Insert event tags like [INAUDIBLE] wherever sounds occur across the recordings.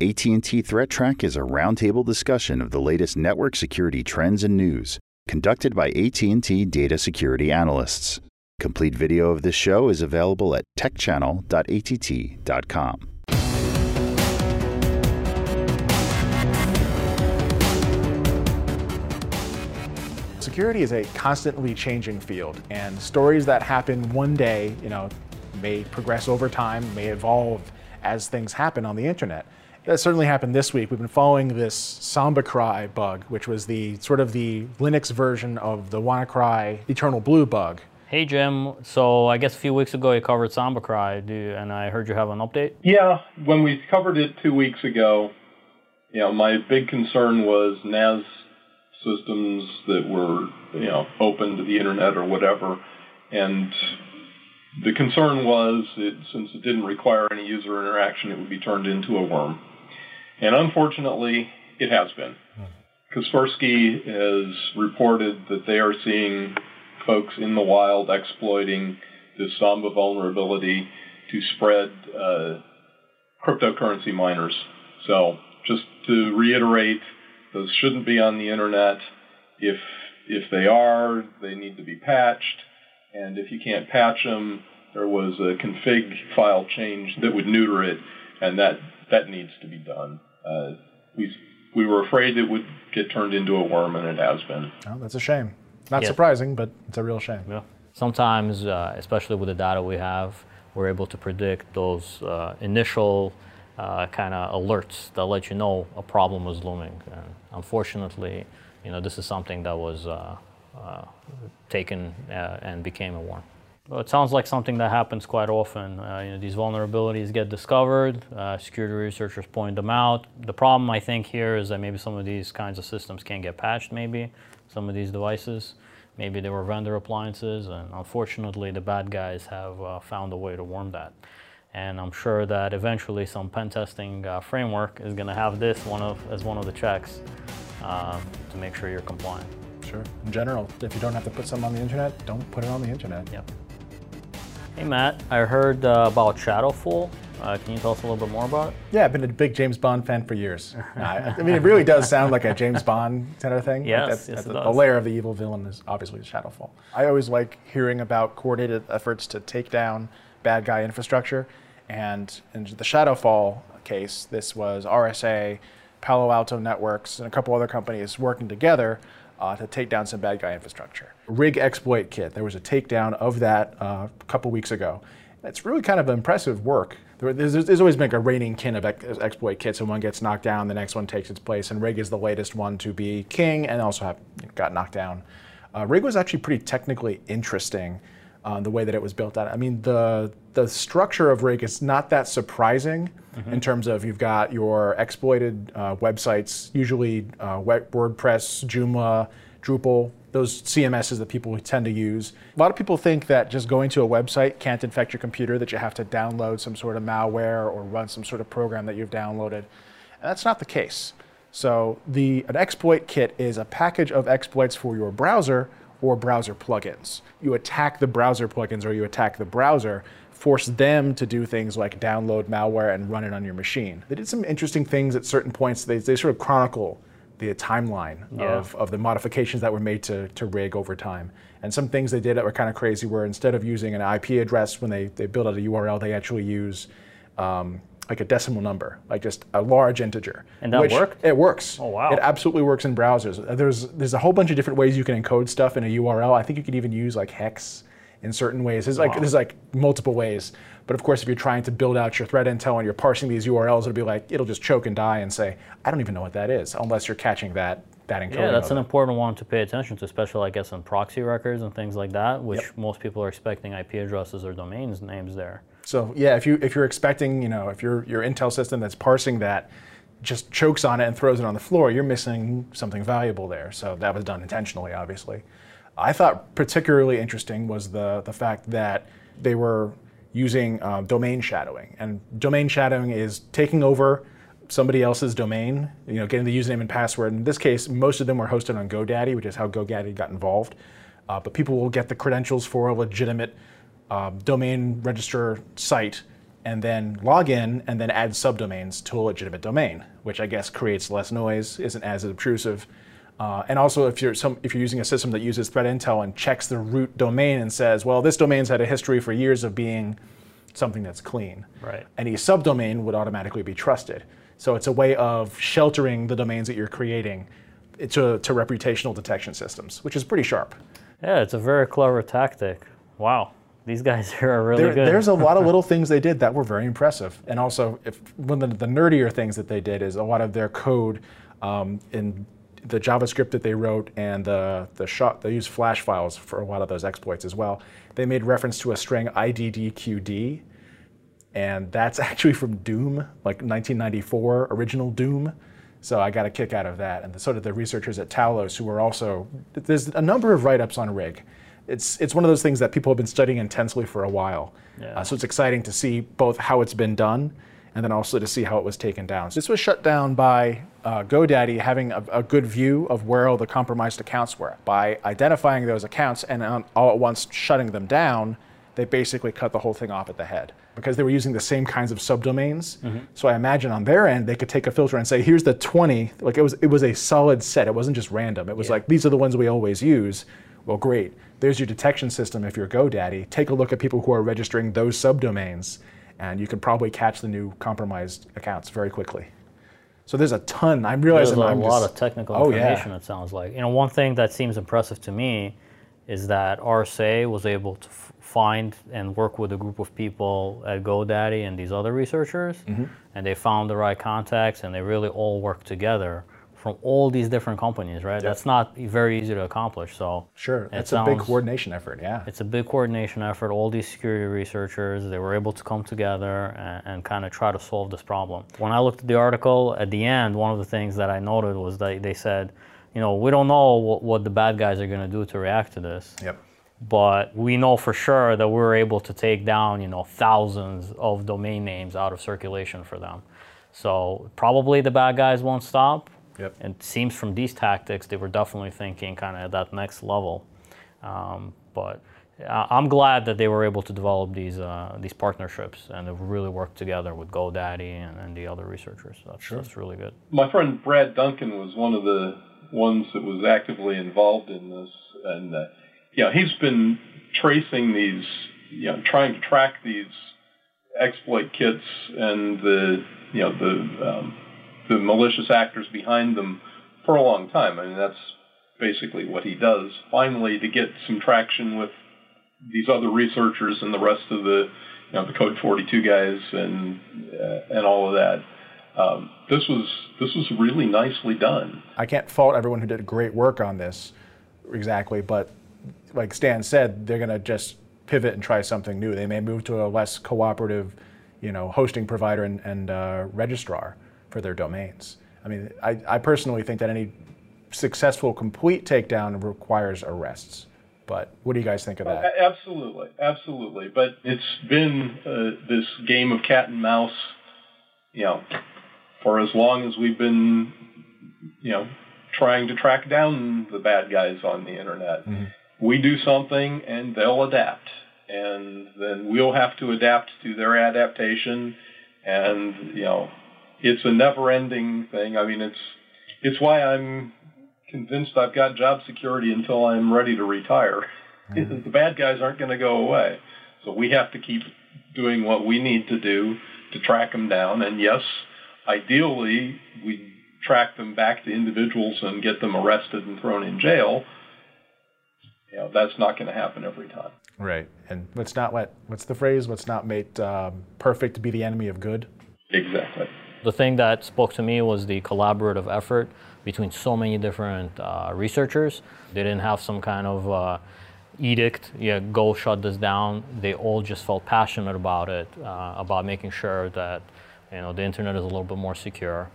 AT&T Threat Track is a roundtable discussion of the latest network security trends and news, conducted by AT&T data security analysts. Complete video of this show is available at techchannel.att.com. Security is a constantly changing field, and stories that happen one day, you know, may progress over time, may evolve as things happen on the internet. That certainly happened this week. We've been following this Samba Cry bug, which was the sort of the Linux version of the WannaCry Eternal Blue bug. Hey Jim, so I guess a few weeks ago you covered Samba Cry, you, and I heard you have an update. Yeah, when we covered it two weeks ago, you know, my big concern was NAS systems that were, you know, open to the internet or whatever, and the concern was that since it didn't require any user interaction, it would be turned into a worm. And unfortunately, it has been. Kaspersky has reported that they are seeing folks in the wild exploiting this Samba vulnerability to spread uh, cryptocurrency miners. So just to reiterate, those shouldn't be on the internet. If if they are, they need to be patched. And if you can't patch them, there was a config file change that would neuter it, and that that needs to be done. Uh, we we were afraid it would get turned into a worm, and it has been. Oh, that's a shame. Not Yeah. surprising, but it's a real shame. Yeah. Sometimes, uh, especially with the data we have, we're able to predict those uh, initial uh, kind of alerts that let you know a problem was looming. And unfortunately, you know, this is something that was uh, uh, taken uh, and became a worm. Well, it sounds like something that happens quite often. Uh, you know, these vulnerabilities get discovered. Uh, security researchers point them out. The problem, I think, here is that maybe some of these kinds of systems can't get patched. Maybe some of these devices, maybe they were vendor appliances, and unfortunately, the bad guys have uh, found a way to worm that. And I'm sure that eventually, some pen testing uh, framework is going to have this one of as one of the checks uh, to make sure you're compliant. Sure. In general, if you don't have to put something on the internet, don't put it on the internet. Yep. Hey Matt, I heard uh, about Shadowfall. Uh, can you tell us a little bit more about it? Yeah, I've been a big James Bond fan for years. [LAUGHS] I, I mean, it really does sound like a James Bond kind of thing. Like Yes, that's- yes, that's it the, does. the layer of the evil villain is obviously Shadowfall. I always like hearing about coordinated efforts to take down bad guy infrastructure. And in the Shadowfall case, this was RSA, Palo Alto Networks, and a couple other companies working together uh, to take down some bad guy infrastructure. Rig exploit kit. There was a takedown of that uh, a couple weeks ago. It's really kind of impressive work. There- There's, there's always been a reigning kin of ex- exploit kits, and one gets knocked down, the next one takes its place, and Rig is the latest one to be king and also have got knocked down. Uh, Rig was actually pretty technically interesting, uh, the way that it was built out. I mean, the the structure of Rig is not that surprising in terms of you've got your exploited uh, websites, usually uh, WordPress, Joomla, Drupal, those CMSs that people tend to use. A lot of people think that just going to a website can't infect your computer, that you have to download some sort of malware or run some sort of program that you've downloaded. And that's not the case. So the an exploit kit is a package of exploits for your browser or browser plugins. You attack the browser plugins or you attack the browser, force them to do things like download malware and run it on your machine. They did some interesting things at certain points. They, they sort of chronicle the timeline Yeah. of, of the modifications that were made to, to rig over time. And some things they did that were kind of crazy were instead of using an IP address when they, they build out a URL, they actually use um, like a decimal number, like just a large integer. And that worked? It works. Oh, wow. It absolutely works in browsers. There's there's a whole bunch of different ways you can encode stuff in a URL. I think you could even use like hex in certain ways. There's like there's like multiple ways. But of course, if you're trying to build out your threat intel and you're parsing these URLs, it'll be like it'll just choke and die and say, I don't even know what that is, unless you're catching that that encoding. Yeah, that's an it. important one to pay attention to, especially I guess on proxy records and things like that, which most people are expecting IP addresses or domains names there. So yeah, if you if you're expecting, you know, if your your Intel system that's parsing that just chokes on it and throws it on the floor, you're missing something valuable there. So that was done intentionally, obviously. I thought particularly interesting was the the fact that they were using uh, domain shadowing, and domain shadowing is taking over somebody else's domain, you know, getting the username and password. In this case, most of them were hosted on GoDaddy, which is how GoDaddy got involved. Uh, but people will get the credentials for a legitimate um, domain register site and then log in and then add subdomains to a legitimate domain, which I guess creates less noise, isn't as obtrusive. Uh, and also, if you're some, if you're using a system that uses threat intel and checks the root domain and says, well, this domain's had a history for years of being something that's clean, right. any subdomain would automatically be trusted. So it's a way of sheltering the domains that you're creating to, to reputational detection systems, which is pretty sharp. Yeah, it's a very clever tactic. Wow these guys [LAUGHS] are really there, good. There's a lot of [LAUGHS] little things they did that were very impressive. And also, if, one of the, the nerdier things that they did is a lot of their code um, in the JavaScript that they wrote and the, the shot, they use flash files for a lot of those exploits as well. They made reference to a string IDDQD, and that's [LAUGHS] actually from Doom, like 1994 original Doom. So I got a kick out of that. And so did the researchers at Talos, who were also, there's a number of write-ups on RIG it's it's one of those things that people have been studying intensely for a while. Yeah. Uh, so it's exciting to see both how it's been done and then also to see how it was taken down. So this was shut down by uh, GoDaddy having a, a, good view of where all the compromised accounts were. By identifying those accounts and um, all at once shutting them down, they basically cut the whole thing off at the head because they were using the same kinds of subdomains. Mm-hmm. So I imagine on their end they could take a filter and say, here's the 20. Like it was it was a solid set. It wasn't just random. It was yeah. like these are the ones we always use. Well, great. There's your detection system if you're GoDaddy. Take a look at people who are registering those subdomains, and you can probably catch the new compromised accounts very quickly. So there's a ton. I'm realizing there's a I'm lot just, of technical oh, information. Yeah. It sounds like you know one thing that seems impressive to me is that RSA was able to find and work with a group of people at GoDaddy and these other researchers, mm-hmm. and they found the right contacts, and they really all worked together from all these different companies, right? Yep. That's not very easy to accomplish. So sure, it's a big coordination effort. Yeah, it's a big coordination effort. All these security researchers they were able to come together and, and kind of try to solve this problem. When I looked at the article at the end, one of the things that I noted was that they said, you know, we don't know what, what the bad guys are going to do to react to this. Yep. But we know for sure that we're able to take down, you know, thousands of domain names out of circulation for them. So probably the bad guys won't stop Yep. And it seems from these tactics, they were definitely thinking kind of at that next level. Um, but I'm glad that they were able to develop these uh, these partnerships and have really worked together with GoDaddy and, and the other researchers. That's, sure. that's really good. My friend Brad Duncan was one of the ones that was actively involved in this, and uh, yeah, he's been tracing these, you know, trying to track these exploit kits and the, you know, the um, the malicious actors behind them for a long time. I mean, that's basically what he does. Finally, to get some traction with these other researchers and the rest of the, you know, the Code 42 guys and uh, and all of that. Um, this was this was really nicely done. I can't fault everyone who did great work on this, exactly. But like Stan said, they're going to just pivot and try something new. They may move to a less cooperative, you know, hosting provider and, and uh, registrar for their domains. I mean, I, I personally think that any successful complete takedown requires arrests. But what do you guys think of that? Absolutely, absolutely. But it's been uh, this game of cat and mouse, you know, for as long as we've been, you know, trying to track down the bad guys on the internet. Mm-hmm. We do something and they'll adapt, and then we'll have to adapt to their adaptation, and you know, it's a never-ending thing. I mean, it's it's why I'm convinced I've got job security until I'm ready to retire. [LAUGHS] Mm-hmm. the bad guys aren't going to go away, so we have to keep doing what we need to do to track them down. And yes, ideally, we track them back to individuals and get them arrested and thrown in jail. You know, that's not going to happen every time. Right. And let's not let what's the phrase? Let's not made um, perfect to be the enemy of good. Exactly. The thing that spoke to me was the collaborative effort between so many different uh, researchers. They didn't have some kind of uh, edict, yeah, go shut this down. They all just felt passionate about it, uh, about making sure that you know the internet is a little bit more secure.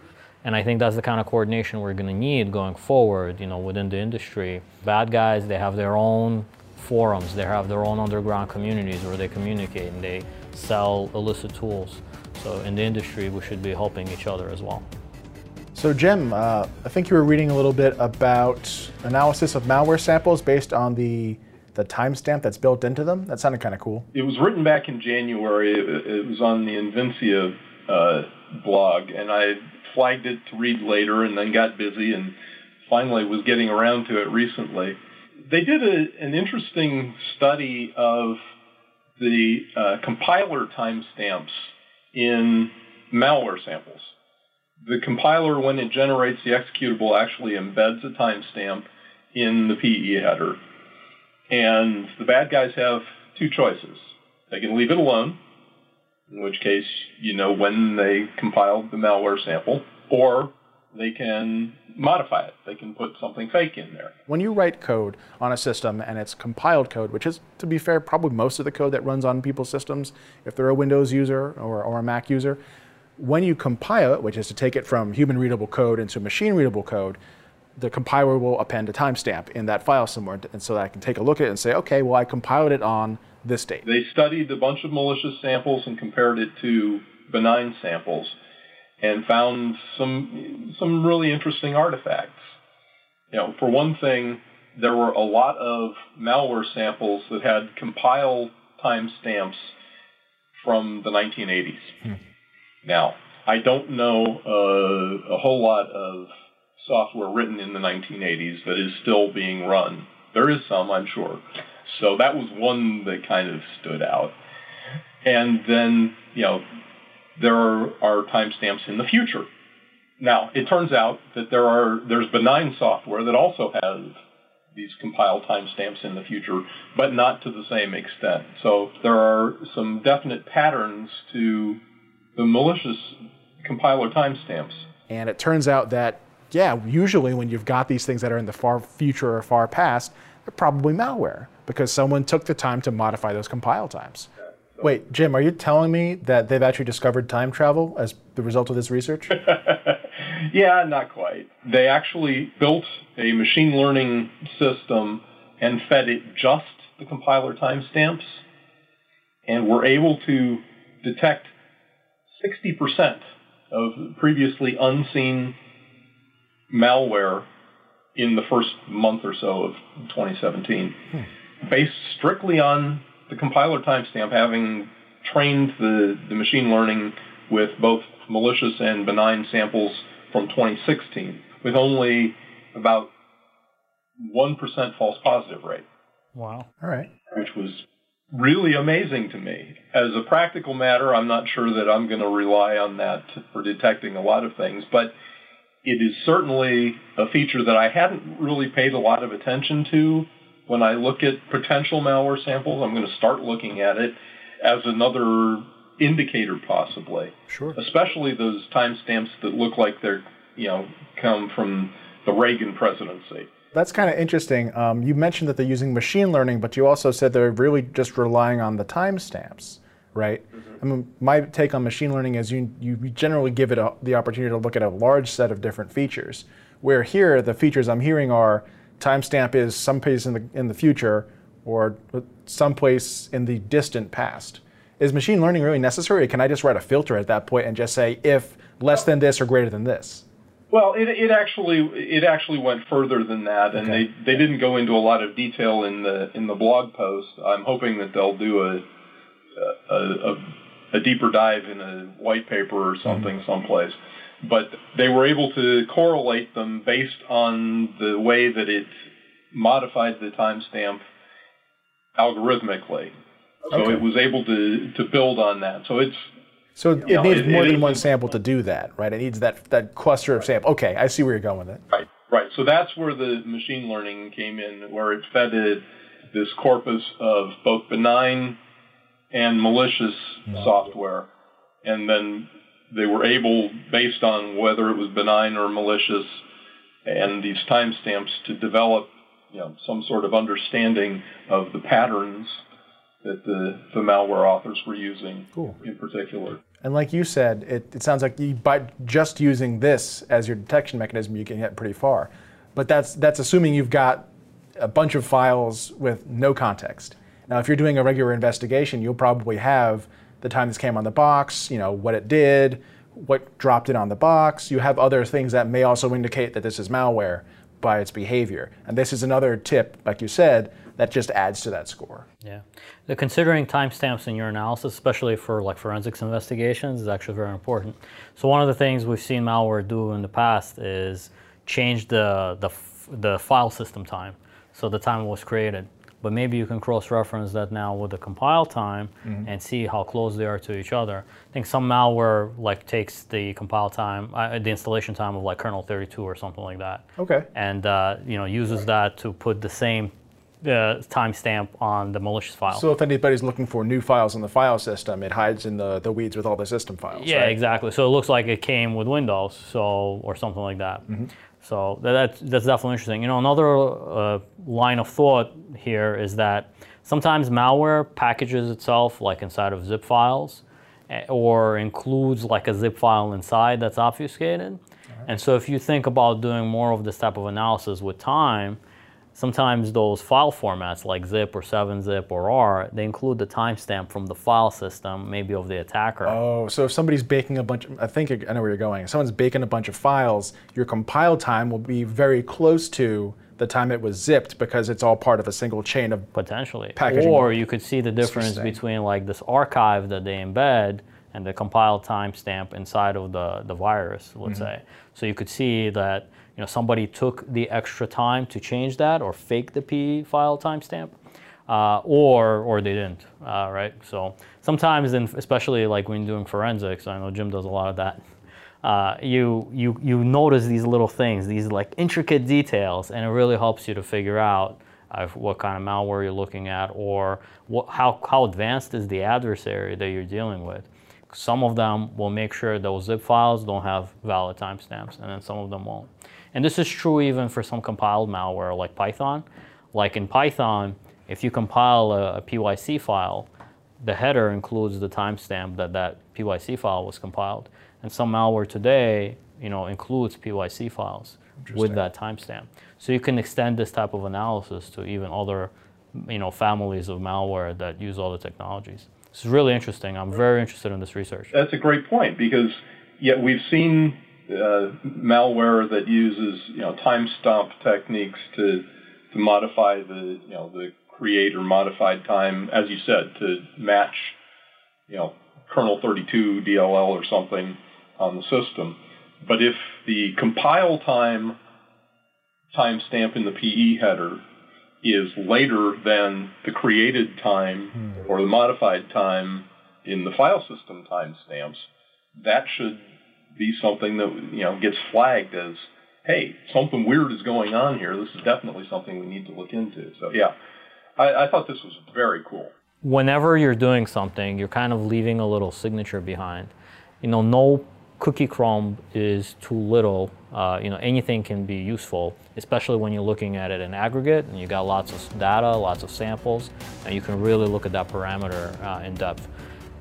And I think that's the kind of coordination we're going to need going forward, you know, within the industry. Bad guys, they have their own forums, they have their own underground communities where they communicate and they sell illicit tools. So in the industry, we should be helping each other as well. So Jim, uh, I think you were reading a little bit about analysis of malware samples based on the the timestamp that's built into them? That sounded kind of cool. It was written back in January. It, was on the Invincea uh, blog, and I flagged it to read later, and then got busy, and finally was getting around to it recently. They did a, an interesting study of the uh, compiler timestamps in malware samples. The compiler, when it generates the executable, actually embeds a timestamp in the PE header. And the bad guys have two choices. They can leave it alone, in which case you know when they compiled the malware sample, or they can modify it. They can put something fake in there. When you write code on a system and it's compiled code, which is, to be fair, probably most of the code that runs on people's systems, if they're a Windows user or, or a Mac user, when you compile it, which is to take it from human readable code into machine readable code, the compiler will append a timestamp in that file somewhere. And so that I can take a look at it and say, okay, well, I compiled it on this date. They studied a bunch of malicious samples and compared it to benign samples and found some some really interesting artifacts. You know, for one thing, there were a lot of malware samples that had compile timestamps from the 1980s. Hmm. Now, I don't know uh, a whole lot of software written in the 1980s that is still being run. There is some, I'm sure. So that was one that kind of stood out. And then, you know, there are, are timestamps in the future. Now, it turns out that there are there's benign software that also has these compiled timestamps in the future, but not to the same extent. So there are some definite patterns to the malicious compiler timestamps. And it turns out that, yeah, usually when you've got these things that are in the far future or far past, they're probably malware because someone took the time to modify those compile times. Wait, Jim, are you telling me that they've actually discovered time travel as the result of this research? [LAUGHS] yeah, not quite. They actually built a machine learning system and fed it just the compiler timestamps and were able to detect 60% of previously unseen malware in the first month or so of 2017, hmm. based strictly on the compiler timestamp having trained the, the machine learning with both malicious and benign samples from 2016, with only about 1% false positive rate. Wow. All right. Which was really amazing to me. As a practical matter, I'm not sure that I'm going to rely on that for detecting a lot of things, but it is certainly a feature that I hadn't really paid a lot of attention to. When I look at potential malware samples, I'm going to start looking at it as another indicator possibly. Sure. Especially those timestamps that look like they're, you know, come from the Reagan presidency. That's kind of interesting. Um, you mentioned that they're using machine learning, but you also said they're really just relying on the timestamps, right? Mm-hmm. I mean, my take on machine learning is you, you generally give it a, the opportunity to look at a large set of different features. Where here, the features I'm hearing are timestamp is someplace in the in the future or someplace in the distant past. Is machine learning really necessary? Or can I just write a filter at that point and just say if less than this or greater than this? Well, it, it actually it actually went further than that, and okay. they, they didn't go into a lot of detail in the in the blog post. I'm hoping that they'll do a a, a, a deeper dive in a white paper or something mm-hmm. someplace. But they were able to correlate them based on the way that it modified the timestamp algorithmically. So it was able to to build on that. So it's so it, it know, needs it, more it than one sample to do that, right? It needs that, that cluster of samples. Okay, I see where you're going with it. Right, right. So that's where the machine learning came in, where it fed it this corpus of both benign and malicious software. And then they were able, based on whether it was benign or malicious, and these timestamps to develop you know, some sort of understanding of the patterns that the, the malware authors were using cool. in particular. And like you said, it, it sounds like you, by just using this as your detection mechanism, you can get pretty far. But that's, that's assuming you've got a bunch of files with no context. Now, if you're doing a regular investigation, you'll probably have the time this came on the box, you know, what it did, what dropped it on the box. You have other things that may also indicate that this is malware. by its behavior. And this is another tip, like you said, that just adds to that score. Yeah. The considering timestamps in your analysis, especially for like forensics investigations, is actually very important. So one of the things we've seen malware do in the past is change the, the, the file system time. So the time it was created but maybe you can cross-reference that now with the compile time mm-hmm. and see how close they are to each other. I think some malware like takes the compile time, uh, the installation time of like kernel 32 or something like that. Okay. And uh, you know uses that to put the same uh, timestamp on the malicious file. So if anybody's looking for new files in the file system, it hides in the, the weeds with all the system files. Yeah, right? exactly. So it looks like it came with Windows, so or something like that. Mm-hmm. So that's, that's definitely interesting. You know, another uh, line of thought here is that sometimes malware packages itself like inside of zip files eh, or includes like a zip file inside that's obfuscated. Right. And so if you think about doing more of this type of analysis with time, sometimes those file formats like zip or 7-zip or R, they include the timestamp from the file system, maybe of the attacker. Oh, so if somebody's baking a bunch, of, I think I know where you're going. If someone's baking a bunch of files, your compile time will be very close to the time it was zipped because it's all part of a single chain of potentially packaging. Or you could see the difference between like this archive that they embed and the compile timestamp inside of the, the virus, let's mm-hmm. say. So you could see that you know, somebody took the extra time to change that or fake the P file timestamp, uh, or or they didn't, uh, right? So sometimes, in, especially like when doing forensics, I know Jim does a lot of that. Uh, you you you notice these little things, these like intricate details, and it really helps you to figure out uh, what kind of malware you're looking at, or what, how how advanced is the adversary that you're dealing with. Some of them will make sure those zip files don't have valid timestamps, and then some of them won't. And this is true even for some compiled malware like Python. Like in Python, if you compile a, a PYC file, the header includes the timestamp that that PYC file was compiled. And some malware today, you know, includes PYC files with that timestamp. So you can extend this type of analysis to even other, you know, families of malware that use all the technologies. It's really interesting. I'm very interested in this research. That's a great point because yet we've seen uh, malware that uses you know time stomp techniques to to modify the you know the create or modified time, as you said, to match you know kernel 32 DLL or something on the system. But if the compile time timestamp in the PE header is later than the created time hmm. or the modified time in the file system timestamps, that should be something that you know gets flagged as, hey, something weird is going on here. This is definitely something we need to look into. So yeah, I, I thought this was very cool. Whenever you're doing something, you're kind of leaving a little signature behind. You know, no cookie crumb is too little. Uh, you know, anything can be useful, especially when you're looking at it in aggregate and you got lots of data, lots of samples, and you can really look at that parameter uh, in depth.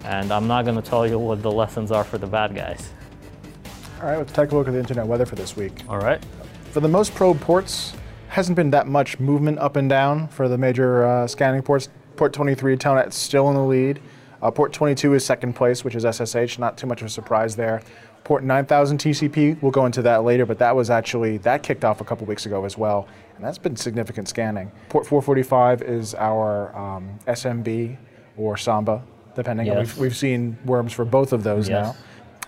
And I'm not going to tell you what the lessons are for the bad guys. All right, let's take a look at the internet weather for this week. All right. For the most probe ports, hasn't been that much movement up and down for the major uh, scanning ports. Port 23 Telnet still in the lead. Uh, port 22 is second place, which is SSH. Not too much of a surprise there. Port 9000 TCP, we'll go into that later, but that was actually, that kicked off a couple weeks ago as well, and that's been significant scanning. Port 445 is our um, SMB or Samba, depending yes. on, we've, we've seen worms for both of those yes. now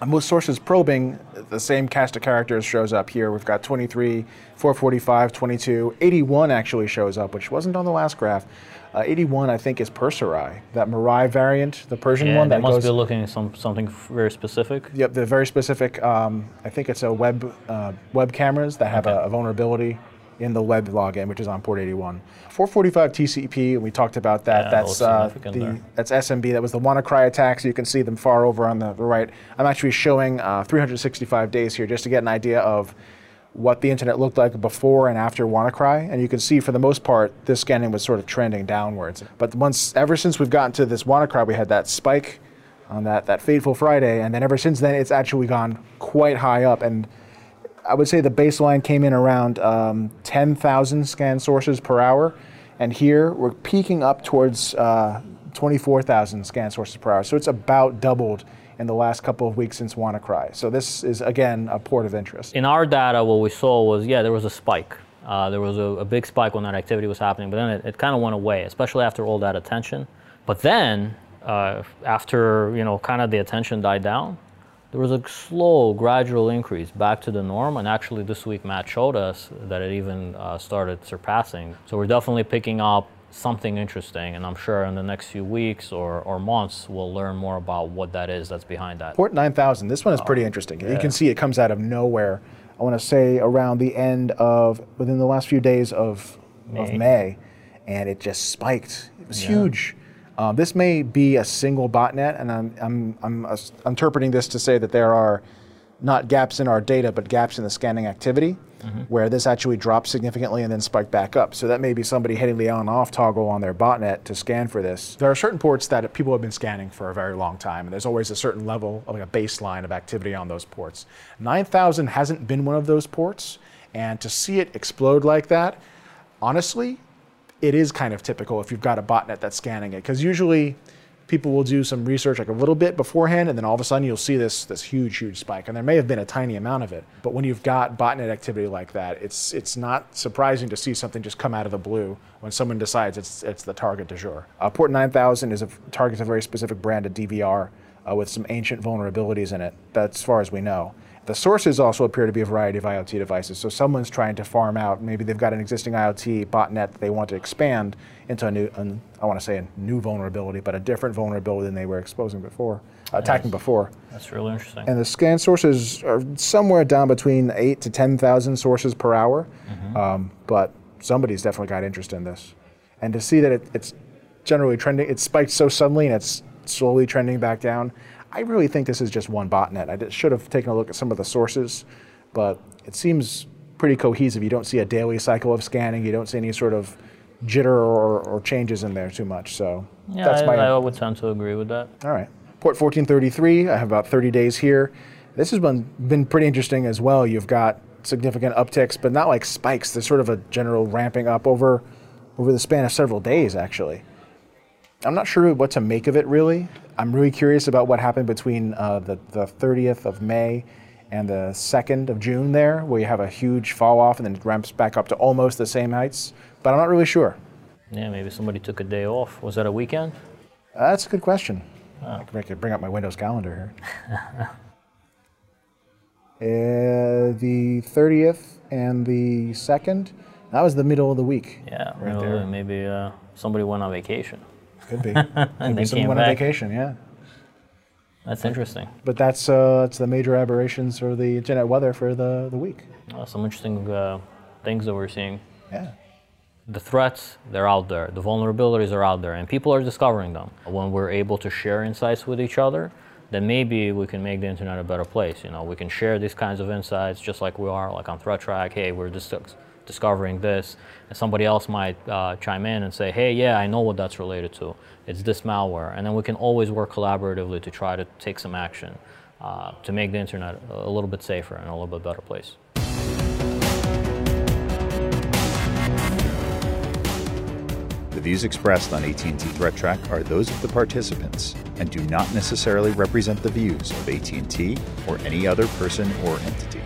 most sources probing, the same cast of characters shows up here. We've got 23, 445, 22, 81 actually shows up, which wasn't on the last graph. Uh, 81, I think, is Persirai, that Mirai variant, the Persian yeah, one. That must goes, be looking at some, something very specific. Yep, the very specific. Um, I think it's a web uh, web cameras that have okay. a, a vulnerability in the web login, which is on port 81. 445 TCP, and we talked about that. Yeah, that's uh, the that's SMB. That was the WannaCry attack. So you can see them far over on the right. I'm actually showing uh, 365 days here just to get an idea of what the internet looked like before and after WannaCry, and you can see for the most part this scanning was sort of trending downwards. But once, ever since we've gotten to this WannaCry, we had that spike on that that fateful Friday, and then ever since then it's actually gone quite high up and I would say the baseline came in around um, 10,000 scan sources per hour, and here we're peaking up towards uh, 24,000 scan sources per hour. So it's about doubled in the last couple of weeks since WannaCry. So this is again a port of interest. In our data, what we saw was yeah, there was a spike. Uh, there was a, a, big spike when that activity was happening, but then it, it kind of went away, especially after all that attention. But then, uh, after you know, kind of the attention died down, there was a slow, gradual increase back to the norm. And actually, this week Matt showed us that it even uh, started surpassing. So we're definitely picking up something interesting. And I'm sure in the next few weeks or, or months, we'll learn more about what that is that's behind that. Port 9000, this one is pretty oh, interesting. Yeah. You can see it comes out of nowhere. I want to say around the end of, within the last few days of May, of May and it just spiked. It was yeah. huge. Um, this may be a single botnet, and I'm, I'm, I'm uh, interpreting this to say that there are not gaps in our data, but gaps in the scanning activity, mm-hmm. where this actually dropped significantly and then spiked back up. So that may be somebody hitting the on-off toggle on their botnet to scan for this. There are certain ports that people have been scanning for a very long time, and there's always a certain level, like a baseline of activity on those ports. 9000 hasn't been one of those ports, and to see it explode like that, honestly, it is kind of typical if you've got a botnet that's scanning it, because usually people will do some research like a little bit beforehand, and then all of a sudden you'll see this this huge, huge spike. And there may have been a tiny amount of it, but when you've got botnet activity like that, it's it's not surprising to see something just come out of the blue when someone decides it's it's the target du jour. Uh, Port 9000 is a targets a very specific brand of DVR uh, with some ancient vulnerabilities in it. That's as far as we know. The sources also appear to be a variety of IoT devices. So someone's trying to farm out, maybe they've got an existing IoT botnet that they want to expand into a new, an, I want to say a new vulnerability, but a different vulnerability than they were exposing before, uh, attacking before. That's really interesting. And the scan sources are somewhere down between eight to 10,000 sources per hour. Mm-hmm. Um, but somebody's definitely got interest in this. And to see that it, it's generally trending, it spiked so suddenly and it's slowly trending back down. I really think this is just one botnet. I should have taken a look at some of the sources, but it seems pretty cohesive. You don't see a daily cycle of scanning. You don't see any sort of jitter or, or changes in there too much. So yeah, that's I, my. I would tend to agree with that. All right, port 1433. I have about 30 days here. This has been been pretty interesting as well. You've got significant upticks, but not like spikes. There's sort of a general ramping up over over the span of several days, actually. I'm not sure what to make of it really. I'm really curious about what happened between uh, the, the 30th of May and the 2nd of June there, where you have a huge fall off and then it ramps back up to almost the same heights. But I'm not really sure. Yeah, maybe somebody took a day off. Was that a weekend? Uh, that's a good question. Oh. I could bring up my Windows calendar here. [LAUGHS] uh, the 30th and the 2nd, that was the middle of the week. Yeah, right there. maybe uh, somebody went on vacation. Could be. Maybe someone on vacation, yeah. That's interesting. But that's uh, that's the major aberrations for the internet weather for the, the week. Uh, some interesting uh, things that we're seeing. Yeah. The threats, they're out there. The vulnerabilities are out there, and people are discovering them. When we're able to share insights with each other, then maybe we can make the internet a better place. You know, we can share these kinds of insights just like we are, like on ThreatTrack. Hey, we're just discovering this, and somebody else might uh, chime in and say, hey, yeah, I know what that's related to. It's this malware. And then we can always work collaboratively to try to take some action uh, to make the internet a little bit safer and a little bit better place. The views expressed on AT&T Threat Track are those of the participants and do not necessarily represent the views of AT&T or any other person or entity.